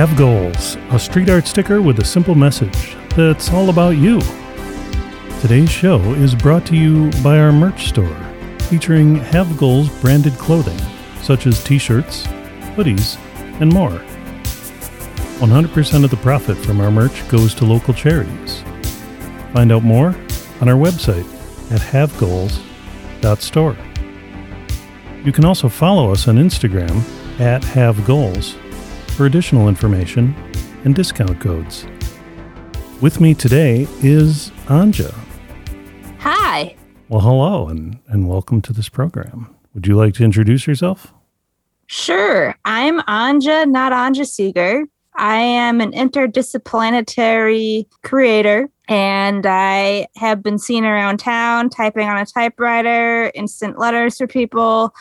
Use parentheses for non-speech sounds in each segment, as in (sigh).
Have Goals, a street art sticker with a simple message that's all about you. Today's show is brought to you by our merch store, featuring Have Goals branded clothing, such as t shirts, hoodies, and more. 100% of the profit from our merch goes to local charities. Find out more on our website at havegoals.store. You can also follow us on Instagram at havegoals for additional information and discount codes. With me today is Anja. Hi. Well, hello and, and welcome to this program. Would you like to introduce yourself? Sure. I'm Anja, Notanja Sieger. I am an interdisciplinary creator and I have been seen around town typing on a typewriter, instant letters for people.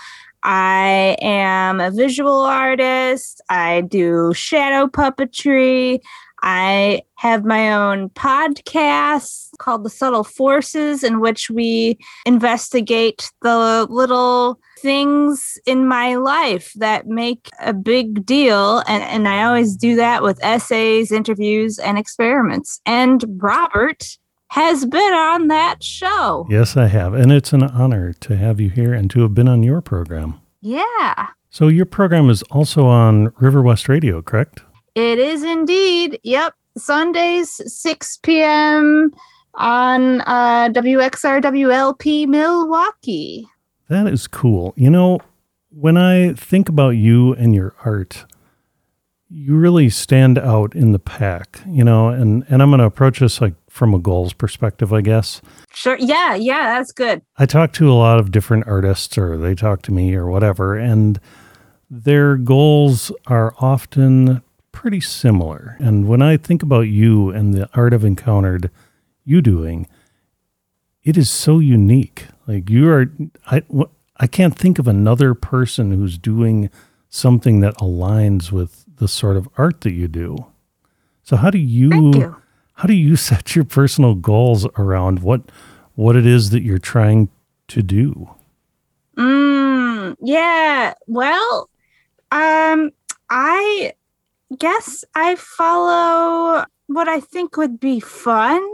I am a visual artist. I do shadow puppetry. I have my own podcast called The Subtle Forces, in which we investigate the little things in my life that make a big deal. And, and I always do that with essays, interviews, and experiments. And Robert has been on that show. Yes, I have. And it's an honor to have you here and to have been on your program. Yeah. So, your program is also on Riverwest Radio, correct? It is indeed. Yep. Sundays, 6 p.m. on uh, WXRWLP Milwaukee. That is cool. You know, when I think about you and your art, you really stand out in the pack, you know, and, and I'm going to approach this like from a goals perspective, I guess. Sure. Yeah. Yeah. That's good. I talk to a lot of different artists or they talk to me or whatever, and their goals are often pretty similar. And when I think about you and the art I've encountered you doing, it is so unique. Like you are, I, I can't think of another person who's doing something that aligns with the sort of art that you do. So how do you, you. How do you (laughs) set your personal goals around what what it is that you're trying to do? Mm, yeah. Well, um, I guess I follow what I think would be fun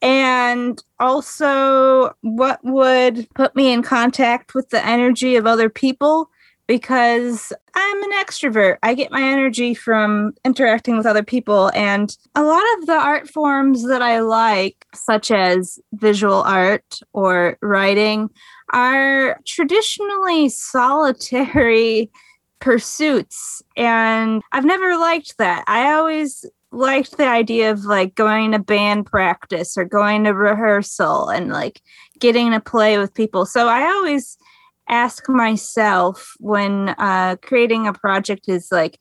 and also what would put me in contact with the energy of other people because I'm an extrovert. I get my energy from interacting with other people. And a lot of the art forms that I like, such as visual art or writing, are traditionally solitary (laughs) pursuits. And I've never liked that. I always liked the idea of like going to band practice or going to rehearsal and like getting to play with people. So I always ask myself when uh, creating a project is like,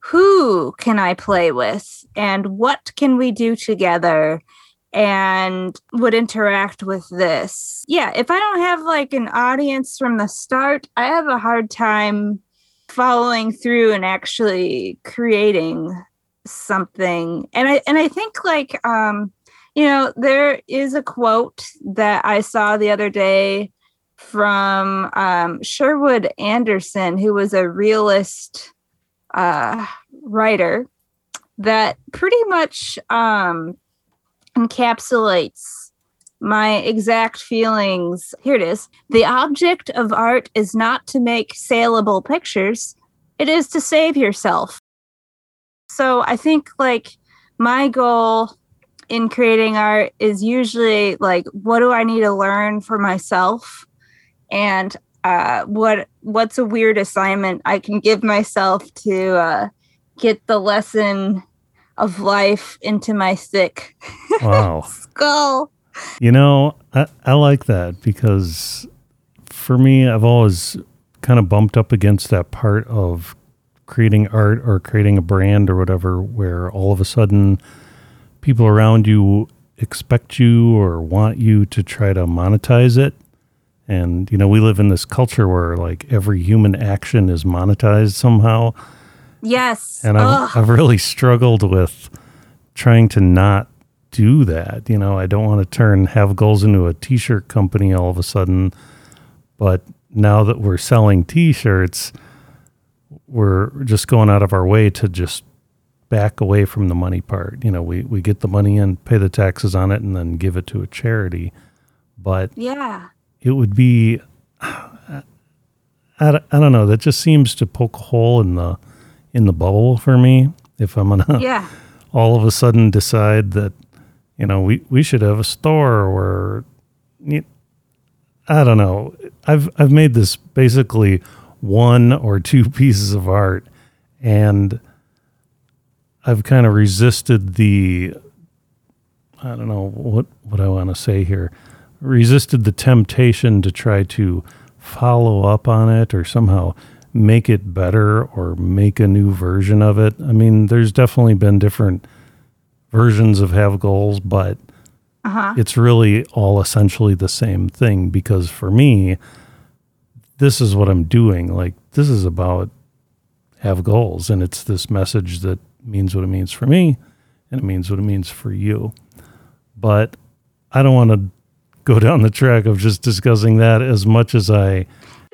who can I play with and what can we do together? and would interact with this. Yeah, if I don't have like an audience from the start, I have a hard time following through and actually creating something. And I and I think like um you know, there is a quote that I saw the other day from um, Sherwood Anderson, who was a realist uh, writer, that pretty much um, encapsulates my exact feelings. Here it is. The object of art is not to make saleable pictures, it is to save yourself. So I think like my goal in creating art is usually like, what do I need to learn for myself? And uh, what what's a weird assignment I can give myself to uh, get the lesson of life into my thick Wow. (laughs) skull. You know, I, I like that because for me, I've always kind of bumped up against that part of creating art or creating a brand or whatever, where all of a sudden people around you expect you or want you to try to monetize it. And, you know, we live in this culture where like every human action is monetized somehow. Yes. And I've, I've really struggled with trying to not do that. You know, I don't want to turn have goals into a t-shirt company all of a sudden. But now that we're selling t-shirts, we're just going out of our way to just back away from the money part. You know, we, we get the money in, pay the taxes on it, and then give it to a charity. But Yeah. It would be, (sighs) I, don't- I don't know, that just seems to poke a hole in the in the bubble for me. If I'm gonna Yeah. (laughs) all of a sudden decide that you know we, we should have a store where you- I don't know. I've I've made this basically one or two (laughs) pieces of art and I've kind of resisted the I don't know what what I want to say here. Resisted the temptation to try to follow up on it or somehow make it better or make a new version of it. I mean, there's definitely been different versions of have goals, but Uh-huh. it's really all essentially the same thing because for me, this is what I'm doing. Like, this is about have goals, and it's this message that means what it means for me, and it means what it means for you. But I don't want to go down the track of just discussing that as much as I.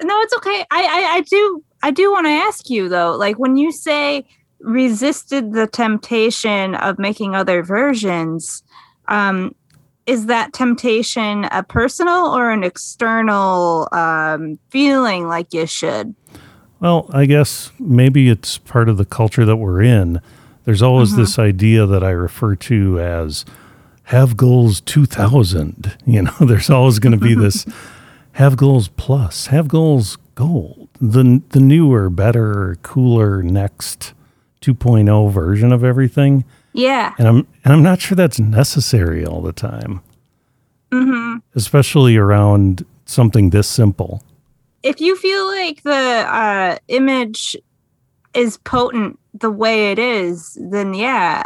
No, it's okay. I, I, I do I do want to ask you though, like when you say resisted the temptation of making other versions, um, is that temptation a personal or an external um, feeling like you should? Well, I guess maybe it's part of the culture that we're in. There's always this idea that I refer to as have goals 2000. You know, (laughs) there's always going to be this (laughs) have goals plus, have goals gold, the the newer, better, cooler next 2.0 version of everything. Yeah. And I'm and I'm not sure that's necessary all the time, hmm especially around something this simple. If you feel like the uh, image is potent the way it is, then yeah,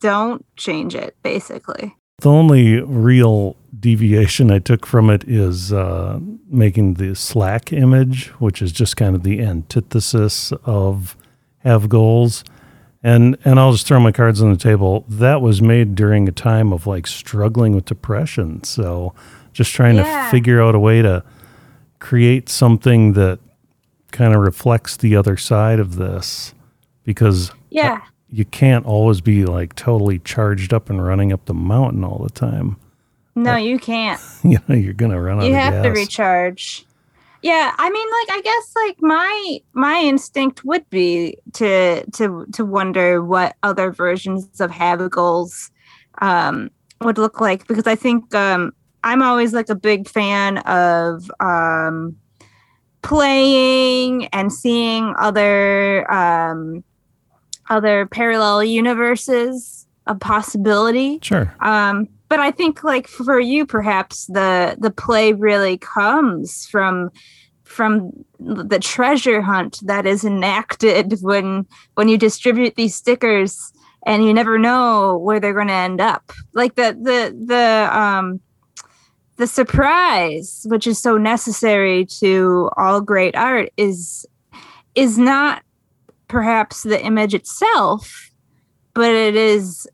don't change it. Basically. The only real deviation I took from it is uh, making the Slack image, which is just kind of the antithesis of have goals. And and I'll just throw my cards on the table. That was made during a time of like struggling with depression. So just trying Yeah. to figure out a way to create something that kind of reflects the other side of this because Yeah. You can't always be like totally charged up and running up the mountain all the time. No, you can't. (laughs) you know, you're gonna run out you have to recharge yeah i mean like i guess like my my instinct would be to to to wonder what other versions of have goals um would look like because i think um i'm always like a big fan of um playing and seeing other um other parallel universes of possibility Sure. um but i think like for you perhaps the the play really comes from from the treasure hunt that is enacted (laughs) when when you distribute these stickers and you never know where they're going to end up like the the the um the surprise which is so necessary to all great art is is not perhaps the image itself but it is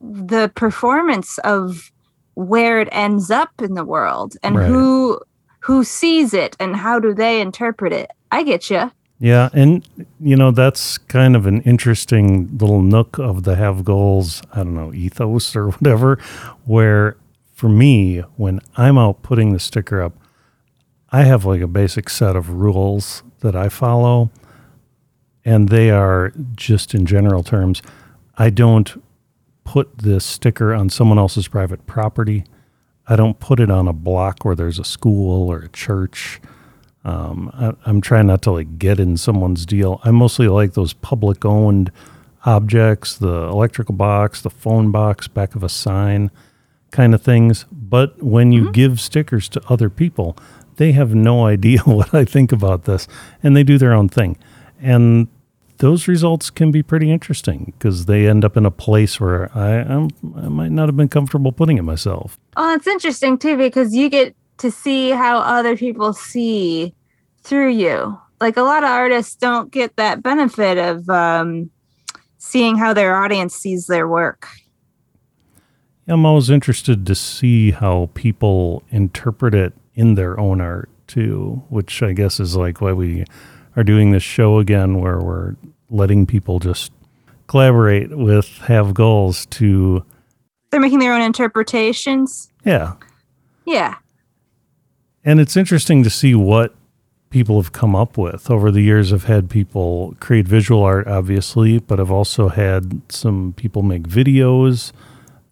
the performance of where it ends up in the world and Right. who who sees it and how do they interpret it i get you Yeah, and you know that's kind of an interesting little nook of the have goals. I don't know ethos or (laughs) whatever, where for me when I'm out putting the sticker up, I have like a basic set of rules that I follow, and they are just in general terms. I don't put this sticker on someone else's private property. I don't put it on a block where there's a school or a church. Um, I, I'm trying not to like get in someone's deal. I mostly like those public owned objects, the electrical box, the phone box, back of a sign kind of things. But when you give stickers to other people, they have no (laughs) idea what I think about this and they do their own thing. And those results can be pretty interesting because they end up in a place where I, I'm, I might not have been comfortable putting it myself. oh it's interesting too because you get to see how other people see through you like a lot of artists don't get that benefit of um seeing how their audience sees their work I'm always interested to see how people interpret it in their own art too, which I guess is like why we are doing this show again, where we're letting people just collaborate with have goals to They're making their own interpretations. yeah Yeah. and it's interesting to see what people have come up with over the years i've had people create visual art obviously but i've also had some people make videos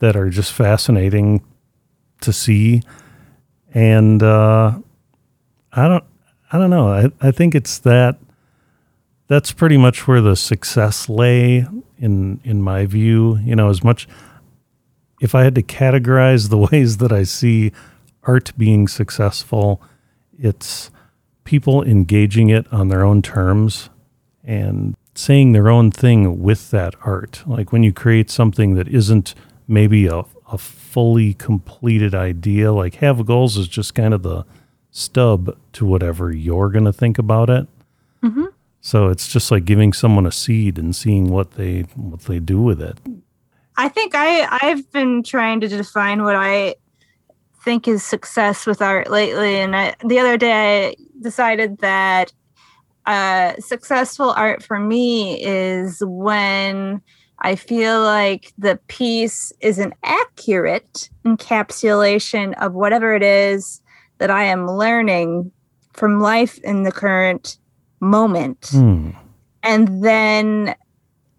that are just fascinating to see and uh i don't i don't know. I, I think it's that that's pretty much where the success lay in in my view. You know as much if i had to categorize the (laughs) ways that i see art being successful it's people engaging it on their own terms and saying their own thing with that art. Like when you create something that isn't maybe a, a fully completed idea like have goals is just kind of the stub to whatever you're going to think about it Mhm. so it's just like giving someone a seed and seeing what they what they do with it I think I I've been trying to define what I think is success with art lately, and I, the other day I decided that uh, successful art for me is when I feel like the piece is an accurate encapsulation of whatever it is that I am learning from life in the current moment Hmm. and then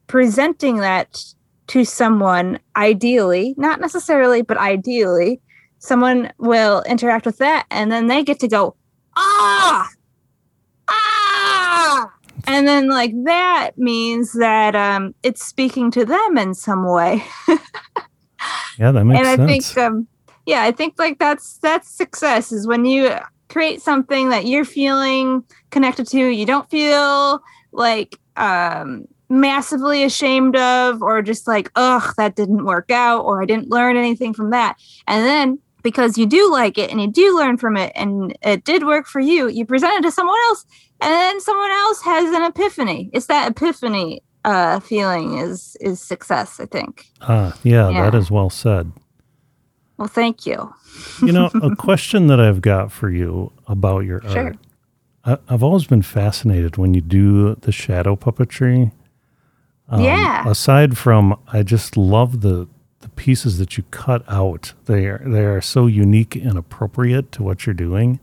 presenting that to someone ideally not necessarily but ideally someone will interact with that and then they get to go ah ah and then like that means that um it's speaking to them in some way (laughs) yeah that makes sense. and i think um yeah i think like that's that's success is when you create something that you're feeling connected to you don't feel like um massively ashamed of or just like ugh that didn't work out or i didn't learn anything from that. And then because you do like it and you do learn from it and it did work for you you present it to someone else and then someone else has an epiphany. It's that epiphany uh feeling is is success i think. Ah yeah, Yeah. that is well said well thank you you know, a (laughs) question that I've got for you about your Sure. art. I, I've always been fascinated when you do the shadow puppetry. Um, Yeah. Aside from, I just love the the pieces that you cut out. They are they are so unique and appropriate to what you're doing.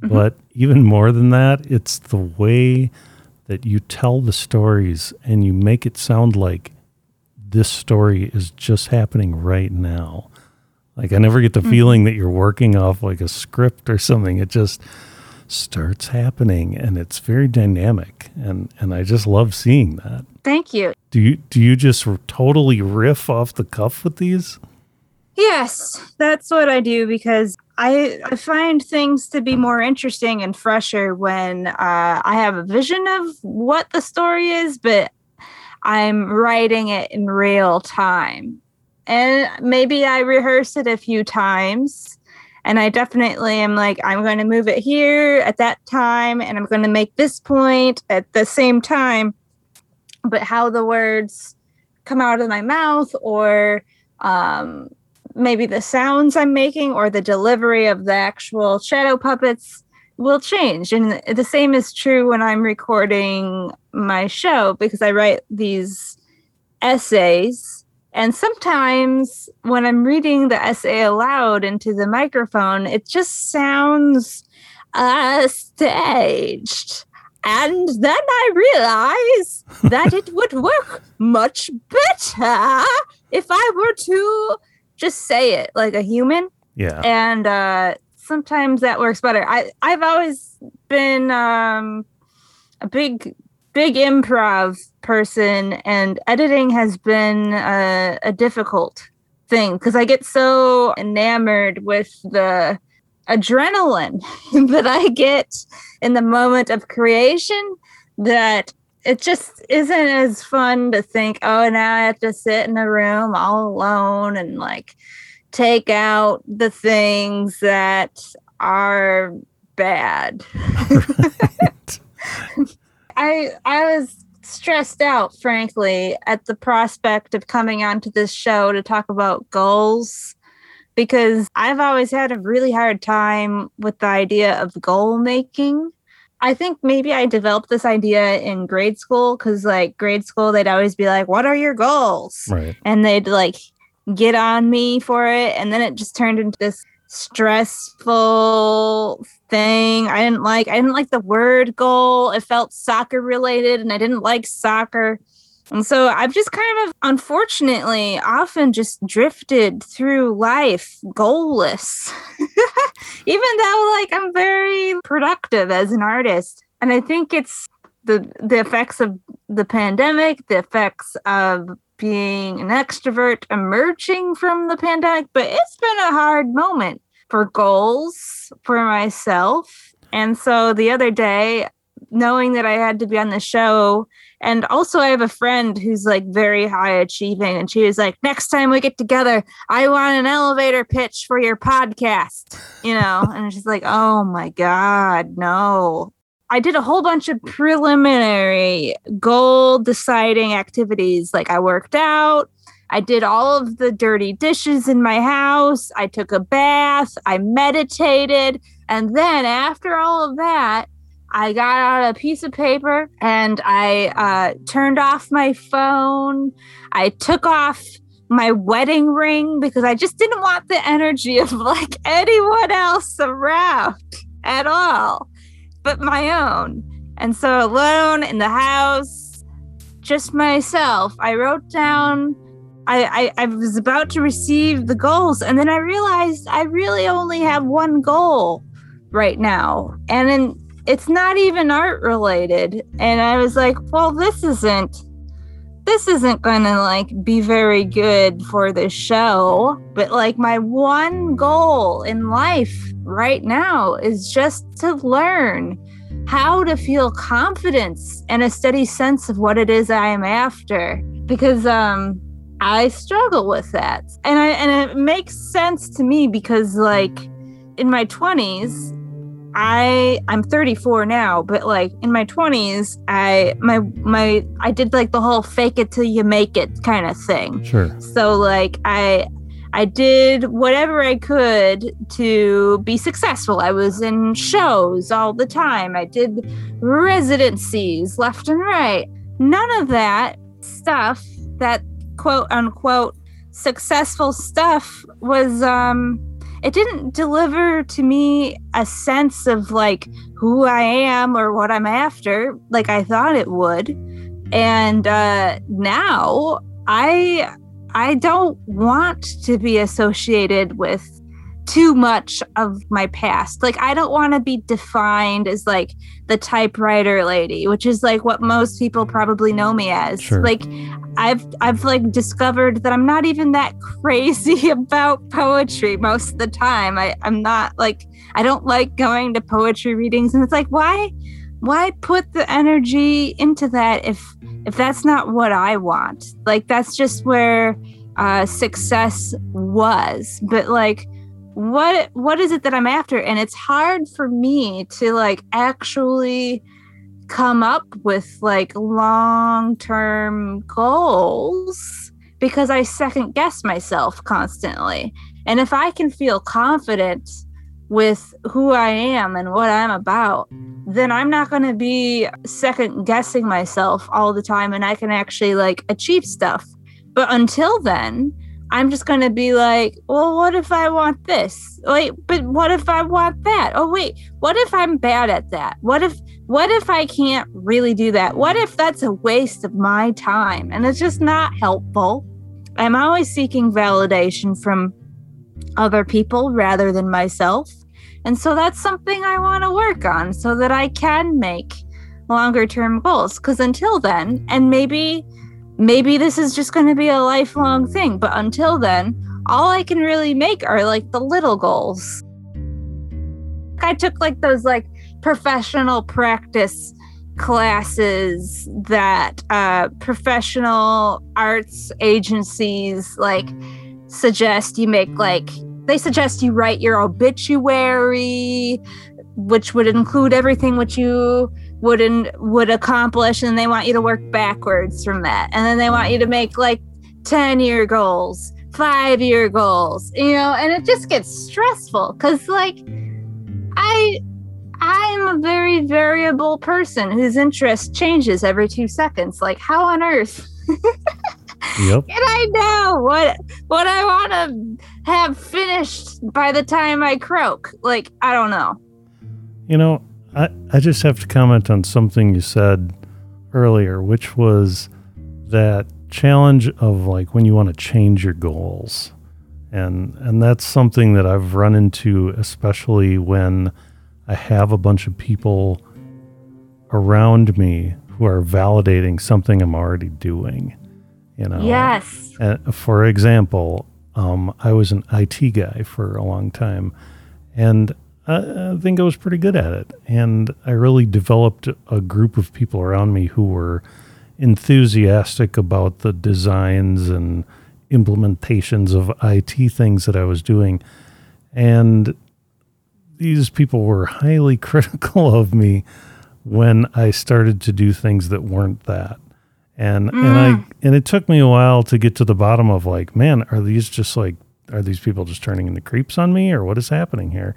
Mm-hmm. But even more than that, it's the way that you tell the stories and you make it sound like this story is just happening right now. Like I never get the feeling that you're working off like a script or something. It just starts happening and it's very dynamic and and I just love seeing that. thank you Do you do you just totally riff off the cuff with these? Yes, that's what I do because I I find things to be more interesting and fresher when uh, I have a vision of what the story is, but I'm writing it in real time. And maybe I rehearse it a few times. And I definitely am like, I'm going to move it here at that time, and I'm going to make this point at the same time. But how the words come out of my mouth or um, maybe the sounds I'm making or the delivery of the actual shadow puppets will change. And the same is true when I'm recording my show because I write these essays. And sometimes when I'm reading the essay aloud into the microphone, it just sounds uh, staged. And then I realize that it (laughs) would work much better if I were to just say it like a human Yeah. and uh sometimes that works better i i've always been um a big big improv person and editing has been a, a difficult thing because i get so enamored with the adrenaline (laughs) that i get in the moment of creation that it just isn't as fun to think, oh, now I have to sit in a room all alone and like take out the things that are bad. (laughs) (laughs) I I was stressed out, frankly, at the prospect of coming onto this show to talk about goals because I've always had a really hard time with the idea of goal making. I think maybe I developed this idea in grade school because, like, grade school, they'd always be like, What are your goals? Right. And they'd like get on me for it. And then it just turned into this stressful thing. I didn't like, I didn't like the word goal. It felt soccer related and I didn't like soccer. And so I've just kind of unfortunately often just drifted through life goalless. (laughs) Even though like I'm very productive as an artist. And I think it's the the effects of the pandemic, the effects of being an extrovert emerging from the pandemic, but it's been a hard moment for goals for myself. And so the other day, knowing that I had to be on the show, and also I have a friend who's like very high achieving, and she was like, Next time we get together, I want an elevator pitch for your podcast, you know? (laughs) and she's like, Oh my God, no. I did a whole bunch of preliminary goal deciding activities. Like I worked out, I did all of the dirty dishes in my house, I took a bath, I meditated. And then after all of that, I got out a piece of paper and I uh, turned off my phone. I took off my wedding ring because I just didn't want the energy of (laughs) like anyone else around at all but my own. And so, alone in the house, just myself, I wrote down. I, I, I was about to receive the goals, and then I realized I really only have one goal right now, and then it's not even art related. And I was like, well, this isn't this isn't gonna like be very good for the show. But like my one goal in life right now is just to learn how to feel confidence and a steady sense of what it is I am after because um I struggle with that. And I and it makes sense to me because like in my 20s I I'm 34 now, but like in my 20s, I my my I did like the whole fake it till you make it kind of thing. Sure. So like I I did whatever I could to be successful. I was in shows all the time. I did residencies left and right. None of that stuff, that quote unquote successful stuff, was, um, it didn't deliver to me a sense of like who I am or what I'm after, like I thought it would. And uh, now I I don't want to be associated with too much of my past. Like I don't want to be defined as like the typewriter lady, which is like what most people probably know me as. Sure. Like I've I've like discovered that I'm not even that (laughs) crazy about poetry most of the time. I I'm not like I don't like going to poetry readings and it's like why why put the energy into that if if that's not what I want? Like that's just where uh success was. But like what what is it that I'm after? And it's hard for me to like actually come up with like long-term goals because I second guess myself constantly. And if I can feel confident with who I am and what I'm about, then I'm not going to be second guessing myself all the time and I can actually like achieve stuff. But until then, I'm just going to be like, well, what if I want this? Wait, but what if I want that? Oh, wait, what if I'm bad at that? What if, what if I can't really do that? What if that's a waste of my time? And it's just not helpful. I'm always seeking validation from other people rather than myself. And so that's something I want to work on so that I can make longer term goals. Because until then, and maybe maybe this is just going to be a lifelong thing. But until then, all I can really make are like the little goals. I took like those like professional practice classes that uh, professional arts agencies like suggest you make like they suggest you write your obituary which would include everything which you would in, would accomplish and they want you to work backwards from that and then they want you to make like 10 year goals 5 year goals you know and it just gets stressful cuz like I I'm a very variable person whose interest changes every two seconds. Like, how on earth? (laughs) Yep. Can I know what what I want to have finished by the time I croak? Like, I don't know. You know, I, I just have to comment on something you said earlier, which was that challenge of like when you want to change your goals. And and that's something that I've run into especially when I have a bunch of people around me who are validating something I'm already doing. You know. Yes. Uh, for example, um, I was an IT guy for a long time, and I, I think I was pretty good at it. And I really developed a group of people around me who were enthusiastic about the designs and implementations of IT things that I was doing. And these people were highly (laughs) critical of me when I started to do things that weren't that. And and I mm. and it took me a while to get to the bottom of like, man, are these just like are these people just turning into creeps on me or what is happening here?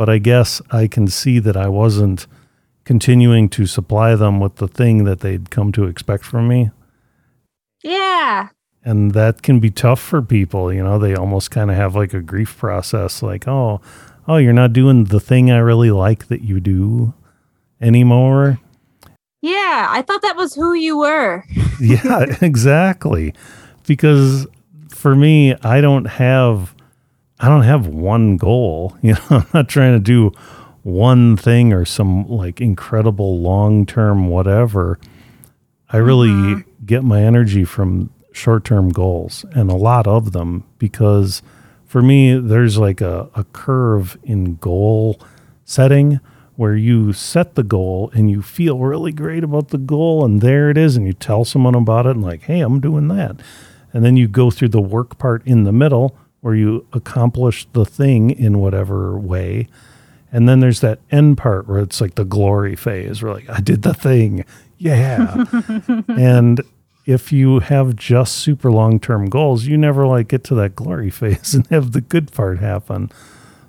But I guess I can see that I wasn't continuing to supply them with the thing that they'd come to expect from me. Yeah. And that can be tough for people, you know, they almost kind of have like a grief process like, "Oh, oh, you're not doing the thing I really like that you do anymore." Yeah. I thought that was who you were. (laughs) yeah, exactly. Because for me, I don't have I don't have one goal. (laughs) You know, I'm not trying to do one thing or some like incredible long-term whatever. I really mm-hmm. get my energy from short-term goals and a lot of them because for me there's like a, a curve in goal setting where you set the goal and you feel really great about the goal and there it is and you tell someone about it and like hey i'm doing that and then you go through the work part in the middle where you accomplish the thing in whatever way. And then there's that end part where it's like the glory phase where like i did the thing. Yeah. (laughs) And if you have just super long-term goals you never like get to that glory (laughs) phase and have the good part happen.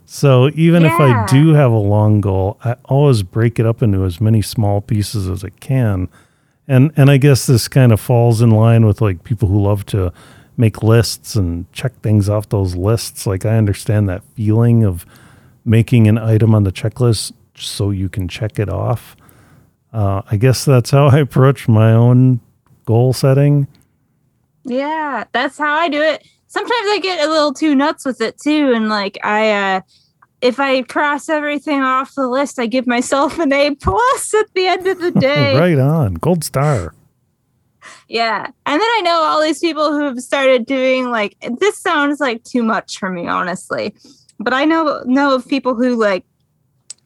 So even if I do have a long goal, I always break it up into as many small pieces as I can. And and I guess this kind of falls in line with like people who love to make lists and check things off those lists. Like I understand that feeling of making an item on the checklist so you can check it off. Uh, I guess that's how I approach my own goal setting. Yeah, that's how I do it. Sometimes I get a little too nuts with it too, and like I, uh if I cross everything off the list, I give myself an A plus at the end of the (laughs) day. right on, gold star. Yeah, and then I know all these people who have started doing like this sounds like too much for me, honestly, but I know know of people who like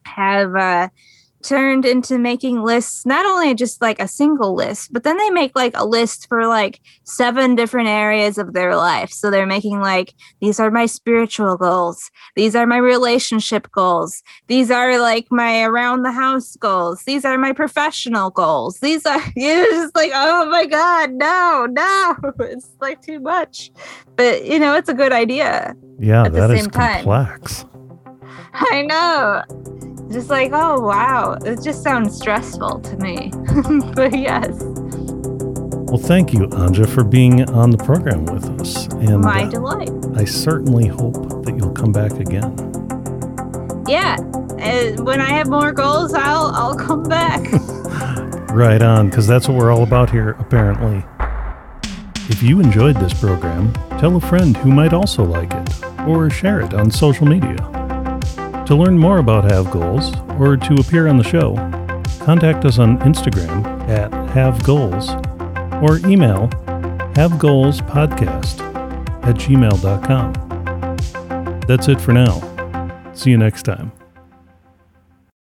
have uh turned into making lists not only just like a single list but then they make like a list for like seven different areas of their life so they're making like these are my spiritual goals these are my relationship goals these are like my around the house goals these are my professional goals these are (laughs) you're just like oh my god no no (laughs) it's like too much but you know it's a good idea Yeah, At the that is same time. complex. I know. Just like, oh wow, it just sounds stressful to me. (laughs) but yes, Well, thank you, Anja, for being on the program with us. And my uh, delight. I certainly hope that you'll come back again. Yeah. Uh, when I have more goals, I'll I'll come back. (laughs) (laughs) Right on, because that's what we're all about here, apparently. If you enjoyed this program, tell a friend who might also like it, or share it on social media. To learn more about Have Goals, or to appear on the show, contact us on Instagram at Have Goals, or email havegoalspodcast at gmail.com. That's it for now. See you next time.